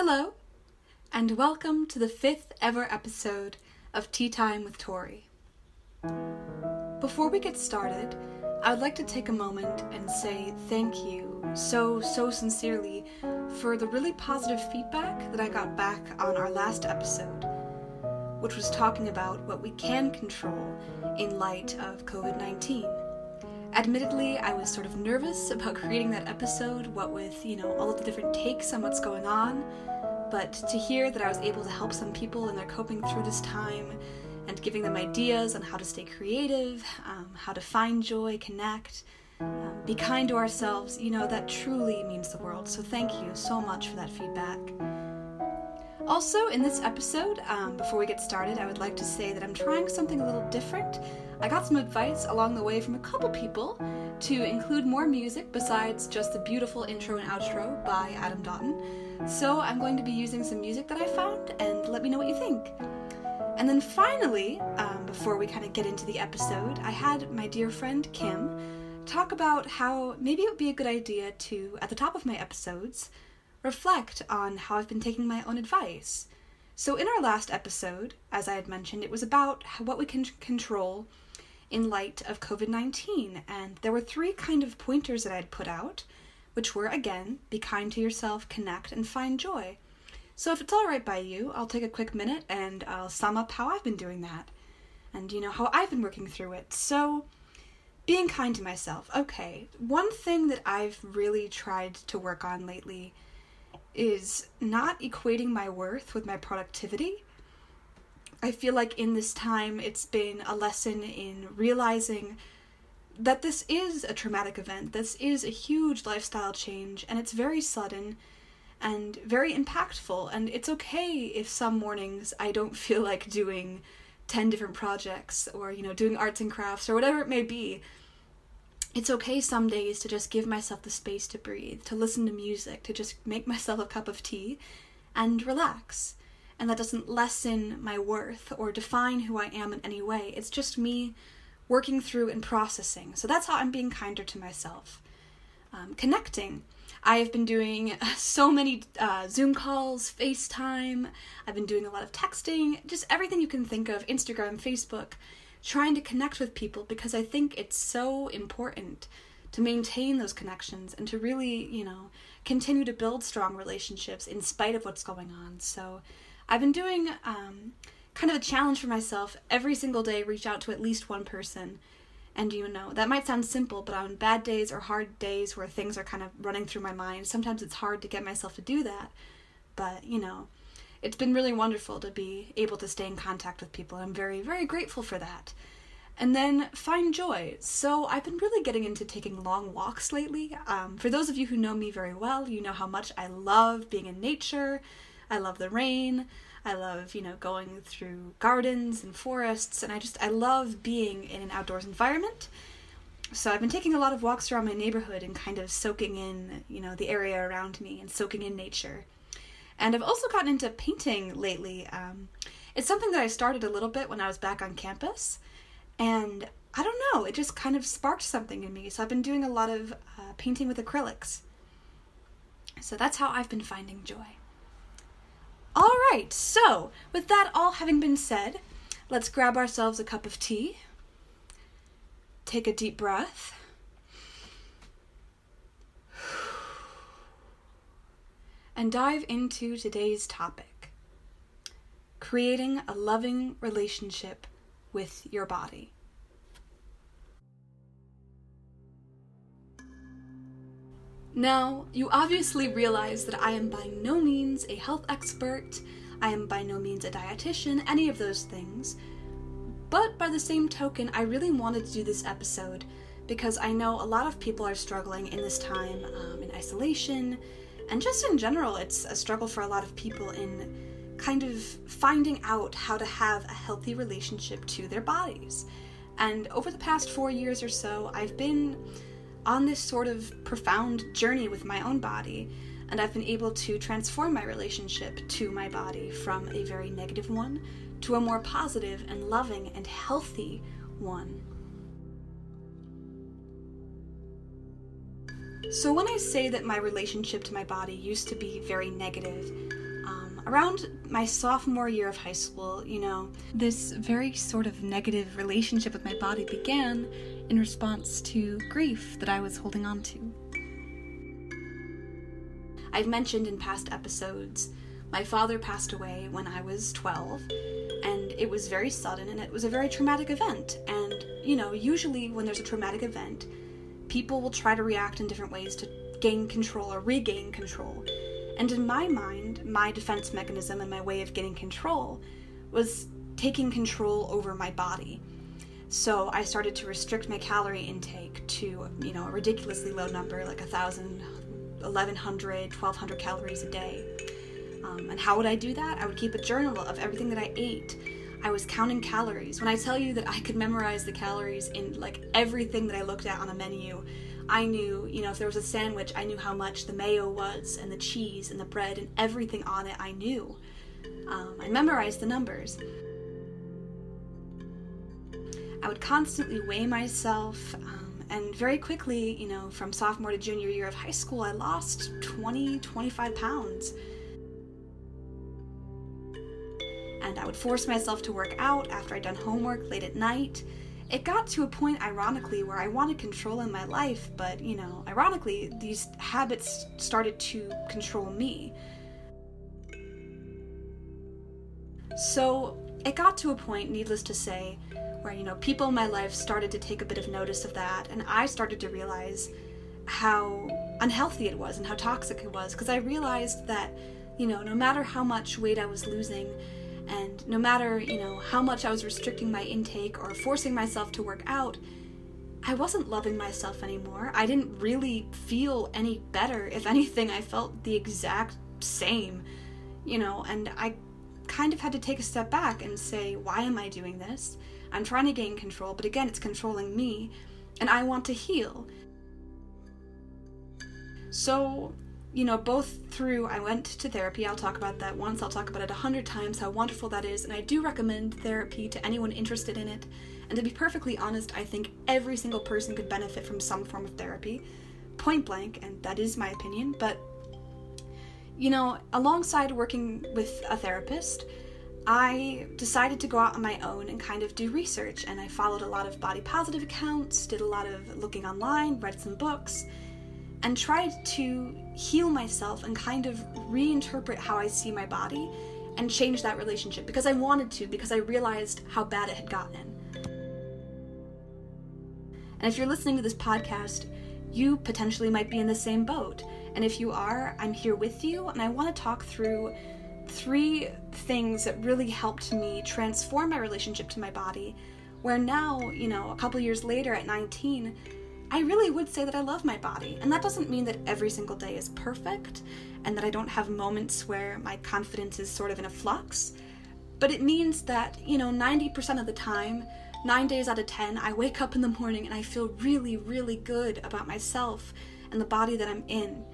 Hello, and welcome to the fifth ever episode of Tea Time with Tori. Before we get started, I would like to take a moment and say thank you so, so sincerely for the really positive feedback that I got back on our last episode, which was talking about what we can control in light of COVID 19. Admittedly, I was sort of nervous about creating that episode, what with, you know, all of the different takes on what's going on, but to hear that I was able to help some people in their coping through this time and giving them ideas on how to stay creative, um, how to find joy, connect, um, be kind to ourselves, you know, that truly means the world. So thank you so much for that feedback. Also, in this episode, um, before we get started, I would like to say that I'm trying something a little different. I got some advice along the way from a couple people to include more music besides just the beautiful intro and outro by Adam Doughton. So I'm going to be using some music that I found, and let me know what you think. And then finally, um, before we kind of get into the episode, I had my dear friend Kim talk about how maybe it would be a good idea to, at the top of my episodes, reflect on how I've been taking my own advice. So, in our last episode, as I had mentioned, it was about what we can control in light of COVID 19. And there were three kind of pointers that I'd put out, which were again, be kind to yourself, connect, and find joy. So, if it's all right by you, I'll take a quick minute and I'll sum up how I've been doing that and, you know, how I've been working through it. So, being kind to myself. Okay, one thing that I've really tried to work on lately is not equating my worth with my productivity. I feel like in this time it's been a lesson in realizing that this is a traumatic event. This is a huge lifestyle change and it's very sudden and very impactful. And it's okay if some mornings I don't feel like doing 10 different projects or, you know, doing arts and crafts or whatever it may be it's okay some days to just give myself the space to breathe, to listen to music, to just make myself a cup of tea and relax. And that doesn't lessen my worth or define who I am in any way. It's just me working through and processing. So that's how I'm being kinder to myself. Um, connecting. I have been doing so many uh, Zoom calls, FaceTime. I've been doing a lot of texting, just everything you can think of Instagram, Facebook trying to connect with people because I think it's so important to maintain those connections and to really, you know, continue to build strong relationships in spite of what's going on. So I've been doing um, kind of a challenge for myself every single day, reach out to at least one person. And you know, that might sound simple, but on bad days or hard days where things are kind of running through my mind, sometimes it's hard to get myself to do that. But, you know, it's been really wonderful to be able to stay in contact with people. I'm very, very grateful for that. And then find joy. So I've been really getting into taking long walks lately. Um, for those of you who know me very well, you know how much I love being in nature. I love the rain. I love, you know, going through gardens and forests, and I just I love being in an outdoors environment. So I've been taking a lot of walks around my neighborhood and kind of soaking in, you know, the area around me and soaking in nature. And I've also gotten into painting lately. Um, it's something that I started a little bit when I was back on campus, and I don't know, it just kind of sparked something in me. So I've been doing a lot of uh, painting with acrylics. So that's how I've been finding joy. Right, so with that all having been said, let's grab ourselves a cup of tea, take a deep breath. And dive into today's topic. Creating a loving relationship with your body. Now, you obviously realize that I am by no means a health expert, I am by no means a dietitian, any of those things. But by the same token, I really wanted to do this episode because I know a lot of people are struggling in this time um, in isolation and just in general, it's a struggle for a lot of people in kind of finding out how to have a healthy relationship to their bodies. And over the past four years or so, I've been on this sort of profound journey with my own body, and I've been able to transform my relationship to my body from a very negative one to a more positive and loving and healthy one. So, when I say that my relationship to my body used to be very negative, um, around my sophomore year of high school, you know, this very sort of negative relationship with my body began in response to grief that I was holding on to. I've mentioned in past episodes, my father passed away when I was 12, and it was very sudden and it was a very traumatic event. And, you know, usually when there's a traumatic event, people will try to react in different ways to gain control or regain control. And in my mind, my defense mechanism and my way of getting control was taking control over my body. So I started to restrict my calorie intake to, you know, a ridiculously low number, like a thousand, 1100, 1200 calories a day. Um, and how would I do that? I would keep a journal of everything that I ate. I was counting calories. When I tell you that I could memorize the calories in like everything that I looked at on a menu, I knew, you know, if there was a sandwich, I knew how much the mayo was, and the cheese, and the bread, and everything on it, I knew. Um, I memorized the numbers. I would constantly weigh myself, um, and very quickly, you know, from sophomore to junior year of high school, I lost 20, 25 pounds. And I would force myself to work out after I'd done homework late at night it got to a point, ironically, where I wanted control in my life, but, you know, ironically, these habits started to control me. So it got to a point, needless to say, where, you know, people in my life started to take a bit of notice of that, and I started to realize how unhealthy it was and how toxic it was, because I realized that, you know, no matter how much weight I was losing, and no matter, you know, how much I was restricting my intake or forcing myself to work out, I wasn't loving myself anymore. I didn't really feel any better. If anything, I felt the exact same, you know, and I kind of had to take a step back and say, why am I doing this? I'm trying to gain control, but again, it's controlling me, and I want to heal. So you know, both through I went to therapy. I'll talk about that once. I'll talk about it a hundred times how wonderful that is, and I do recommend therapy to anyone interested in it. And to be perfectly honest, I think every single person could benefit from some form of therapy, point blank, and that is my opinion. But you know, alongside working with a therapist, I decided to go out on my own and kind of do research. And I followed a lot of body positive accounts, did a lot of looking online, read some books, and tried to heal myself and kind of reinterpret how I see my body and change that relationship because I wanted to, because I realized how bad it had gotten. And if you're listening to this podcast, you potentially might be in the same boat. And if you are, I'm here with you, and I want to talk through three things that really helped me transform my relationship to my body. Where now, you know, a couple years later at 19, I really would say that I love my body. And that doesn't mean that every single day is perfect and that I don't have moments where my confidence is sort of in a flux. But it means that, you know, 90% of the time, nine days out of 10, I wake up in the morning and I feel really, really good about myself and the body that I'm in.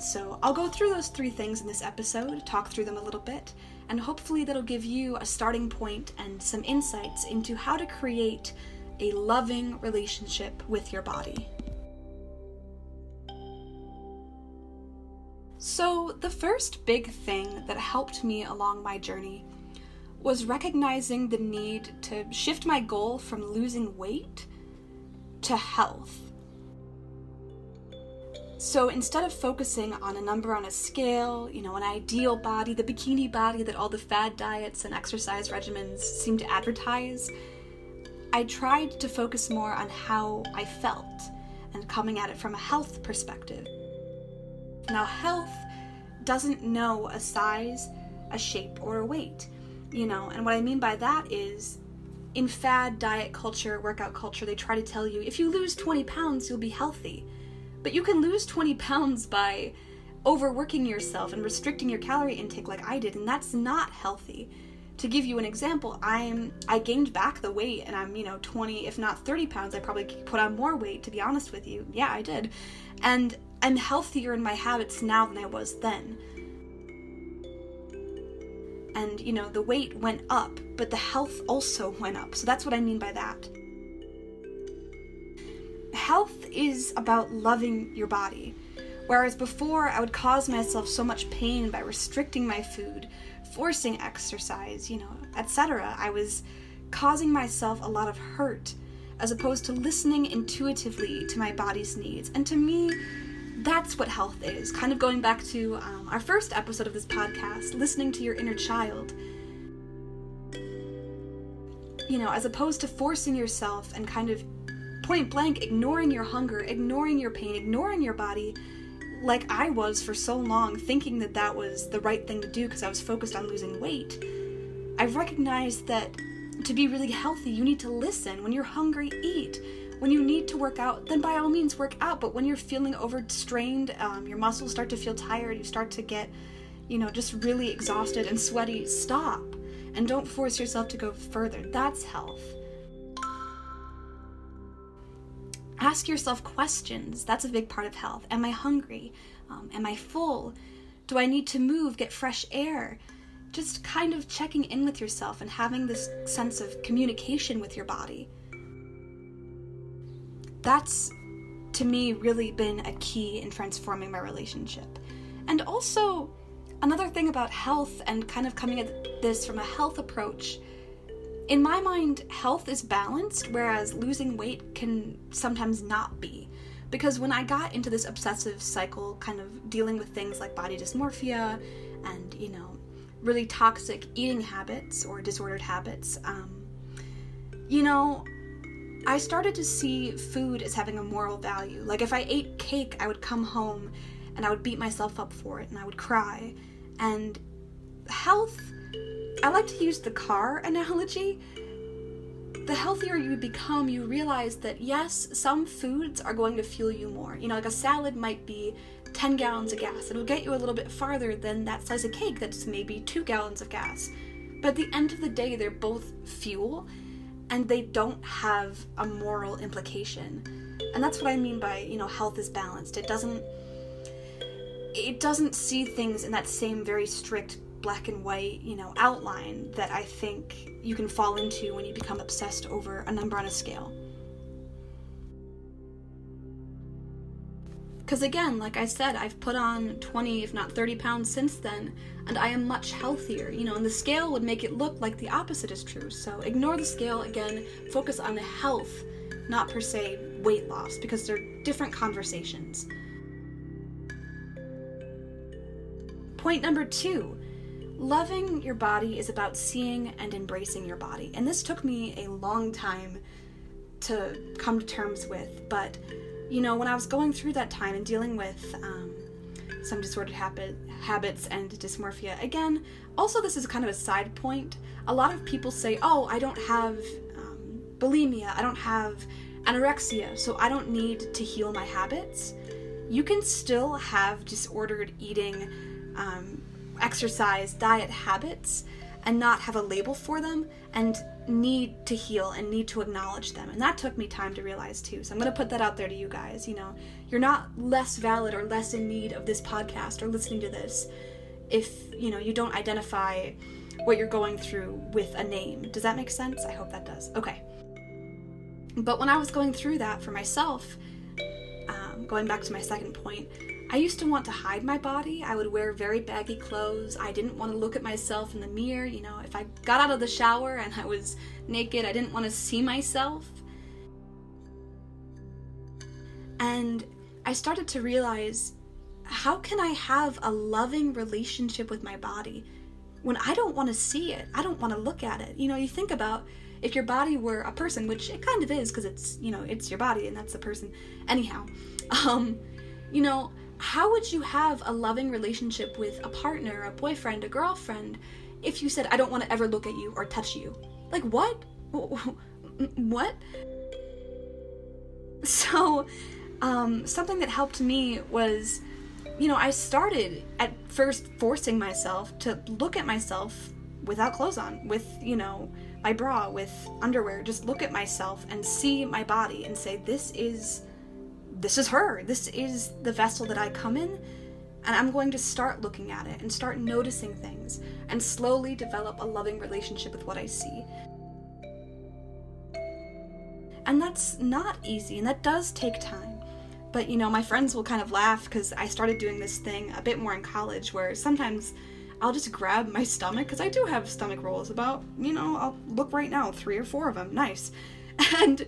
So I'll go through those three things in this episode, talk through them a little bit, and hopefully that'll give you a starting point and some insights into how to create a loving relationship with your body. So, the first big thing that helped me along my journey was recognizing the need to shift my goal from losing weight to health. So instead of focusing on a number on a scale, you know, an ideal body, the bikini body that all the fad diets and exercise regimens seem to advertise, I tried to focus more on how I felt and coming at it from a health perspective. Now, health doesn't know a size, a shape, or a weight, you know, and what I mean by that is in fad diet culture, workout culture, they try to tell you if you lose 20 pounds, you'll be healthy. But you can lose 20 pounds by overworking yourself and restricting your calorie intake like I did, and that's not healthy. To give you an example, I'm I gained back the weight and I'm, you know, 20 if not 30 pounds. I probably put on more weight to be honest with you. Yeah, I did. And I'm healthier in my habits now than I was then. And, you know, the weight went up, but the health also went up. So that's what I mean by that health is about loving your body. Whereas before, I would cause myself so much pain by restricting my food, forcing exercise, you know, etc. I was causing myself a lot of hurt as opposed to listening intuitively to my body's needs. And to me, that's what health is. Kind of going back to um, our first episode of this podcast, listening to your inner child. You know, as opposed to forcing yourself and kind of point blank ignoring your hunger, ignoring your pain, ignoring your body, like I was for so long, thinking that that was the right thing to do because I was focused on losing weight. I've recognized that to be really healthy, you need to listen. When you're hungry, eat. When you need to work out, then by all means work out. But when you're feeling overstrained, um, your muscles start to feel tired, you start to get, you know, just really exhausted and sweaty, stop. And don't force yourself to go further. That's health. Ask yourself questions. That's a big part of health. Am I hungry? Um, am I full? Do I need to move, get fresh air? just kind of checking in with yourself and having this sense of communication with your body. That's, to me, really been a key in transforming my relationship. And also, another thing about health and kind of coming at this from a health approach. In my mind, health is balanced, whereas losing weight can sometimes not be. Because when I got into this obsessive cycle, kind of dealing with things like body dysmorphia and, you know, really toxic eating habits or disordered habits, um, you know, I started to see food as having a moral value. Like if I ate cake, I would come home and I would beat myself up for it and I would cry. And health, I like to use the car analogy. The healthier you become, you realize that yes, some foods are going to fuel you more. You know, like a salad might be 10 gallons of gas. It'll get you a little bit farther than that slice of cake that's maybe 2 gallons of gas. But at the end of the day, they're both fuel and they don't have a moral implication. And that's what I mean by, you know, health is balanced. It doesn't it doesn't see things in that same very strict black and white, you know, outline that I think you can fall into when you become obsessed over a number on a scale. Because again, like I said, I've put on 20, if not 30 pounds since then, and I am much healthier, you know, and the scale would make it look like the opposite is true. So ignore the scale, again, focus on the health, not per se weight loss, because they're different conversations. Point number two loving your body is about seeing and embracing your body. And this took me a long time to come to terms with, but you know, when I was going through that time and dealing with um, some disordered habit, habits and dysmorphia, again, also this is kind of a side point. A lot of people say, oh, I don't have um, bulimia, I don't have anorexia, so I don't need to heal my habits. You can still have disordered eating, um, exercise, diet habits and not have a label for them and need to heal and need to acknowledge them. And that took me time to realize too. So I'm going to put that out there to you guys. You know, you're not less valid or less in need of this podcast or listening to this if, you know, you don't identify what you're going through with a name. Does that make sense? I hope that does. Okay. But when I was going through that for myself, um, going back to my second point, I used to want to hide my body. I would wear very baggy clothes. I didn't want to look at myself in the mirror. You know, if I got out of the shower and I was naked, I didn't want to see myself. And I started to realize how can I have a loving relationship with my body when I don't want to see it? I don't want to look at it. You know, you think about if your body were a person, which it kind of is because it's, you know, it's your body and that's the person. Anyhow, um, you know, how would you have a loving relationship with a partner, a boyfriend, a girlfriend, if you said, I don't want to ever look at you or touch you? Like, what? What? So, um, something that helped me was, you know, I started at first forcing myself to look at myself without clothes on, with, you know, my bra, with underwear, just look at myself and see my body and say, this is this is her. This is the vessel that I come in. And I'm going to start looking at it and start noticing things and slowly develop a loving relationship with what I see. And that's not easy and that does take time. But you know, my friends will kind of laugh because I started doing this thing a bit more in college where sometimes I'll just grab my stomach because I do have stomach rolls about, you know, I'll look right now, three or four of them, nice. And,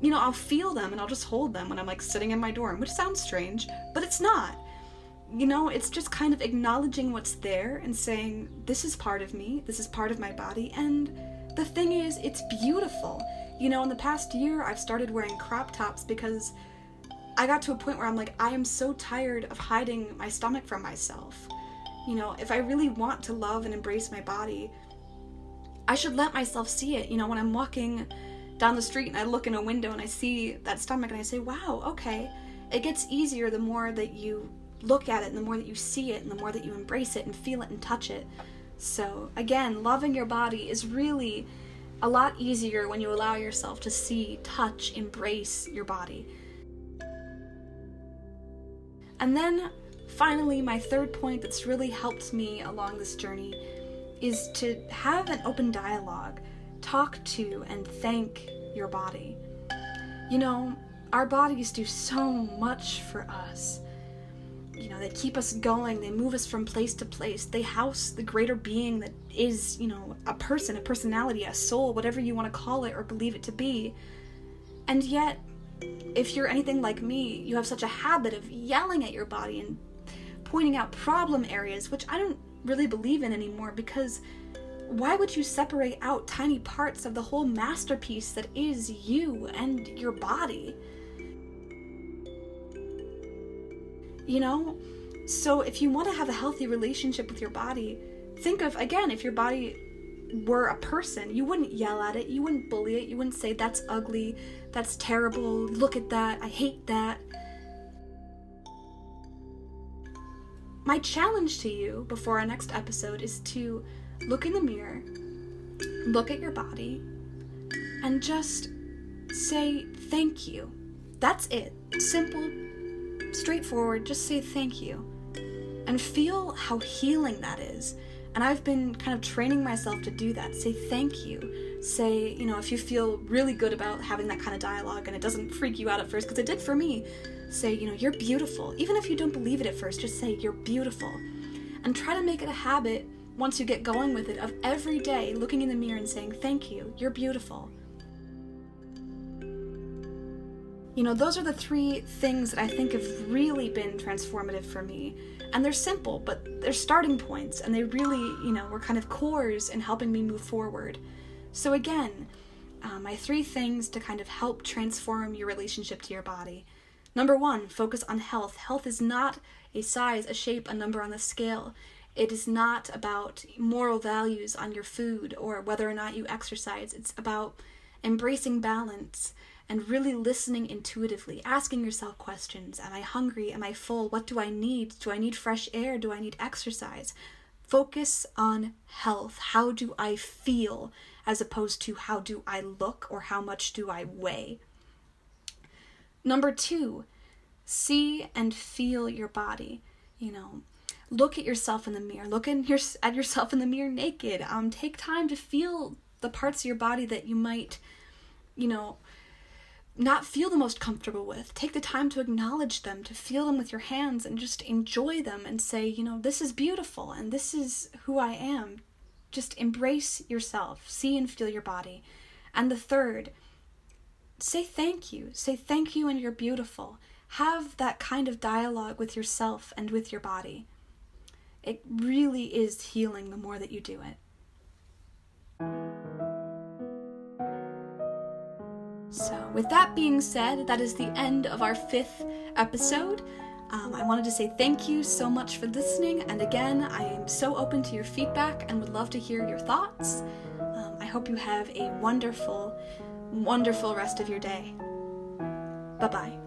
you know, I'll feel them and I'll just hold them when I'm like sitting in my dorm, which sounds strange, but it's not. You know, it's just kind of acknowledging what's there and saying, this is part of me, this is part of my body, and the thing is, it's beautiful. You know, in the past year, I've started wearing crop tops because I got to a point where I'm like, I am so tired of hiding my stomach from myself. You know, if I really want to love and embrace my body, I should let myself see it. You know, when I'm walking down the street and I look in a window and I see that stomach and I say, wow, okay. It gets easier the more that you look at it and the more that you see it and the more that you embrace it and feel it and touch it. So, again, loving your body is really a lot easier when you allow yourself to see, touch, embrace your body. And then finally, my third point that's really helped me along this journey is to have an open dialogue, talk to and thank your body. You know, our bodies do so much for us. You know, they keep us going, they move us from place to place, they house the greater being that is, you know, a person, a personality, a soul, whatever you want to call it or believe it to be. And yet, if you're anything like me, you have such a habit of yelling at your body and pointing out problem areas, which I don't really believe in anymore because why would you separate out tiny parts of the whole masterpiece that is you and your body? You know? So if you want to have a healthy relationship with your body, think of again, if your body were a person, you wouldn't yell at it, you wouldn't bully it, you wouldn't say, that's ugly, that's terrible, look at that, I hate that. My challenge to you before our next episode is to look in the mirror, look at your body, and just say thank you. That's it. Simple, straightforward, just say thank you. And feel how healing that is and I've been kind of training myself to do that. Say thank you. Say, you know, if you feel really good about having that kind of dialogue and it doesn't freak you out at first, because it did for me, say, you know, you're beautiful. Even if you don't believe it at first, just say, you're beautiful. And try to make it a habit once you get going with it of every day looking in the mirror and saying, thank you, you're beautiful. You know, those are the three things that I think have really been transformative for me. And they're simple, but they're starting points, and they really, you know, were kind of cores in helping me move forward. So, again, uh, my three things to kind of help transform your relationship to your body. Number one, focus on health. Health is not a size, a shape, a number on the scale. It is not about moral values on your food or whether or not you exercise. It's about embracing balance and really listening intuitively, asking yourself questions Am I hungry? Am I full? What do I need? Do I need fresh air? Do I need exercise? Focus on health. How do I feel? As opposed to how do I look or how much do I weigh? Number two, see and feel your body. You know, look at yourself in the mirror. Look in your, at yourself in the mirror naked. Um, take time to feel the parts of your body that you might, you know, not feel the most comfortable with. Take the time to acknowledge them, to feel them with your hands, and just enjoy them and say, you know, this is beautiful and this is who I am. Just embrace yourself, see and feel your body. And the third, say thank you. Say thank you and you're beautiful. Have that kind of dialogue with yourself and with your body. It really is healing the more that you do it. So, with that being said, that is the end of our fifth episode. Um, I wanted to say thank you so much for listening, and again, I am so open to your feedback and would love to hear your thoughts. Um, I hope you have a wonderful, wonderful rest of your day. Bye bye.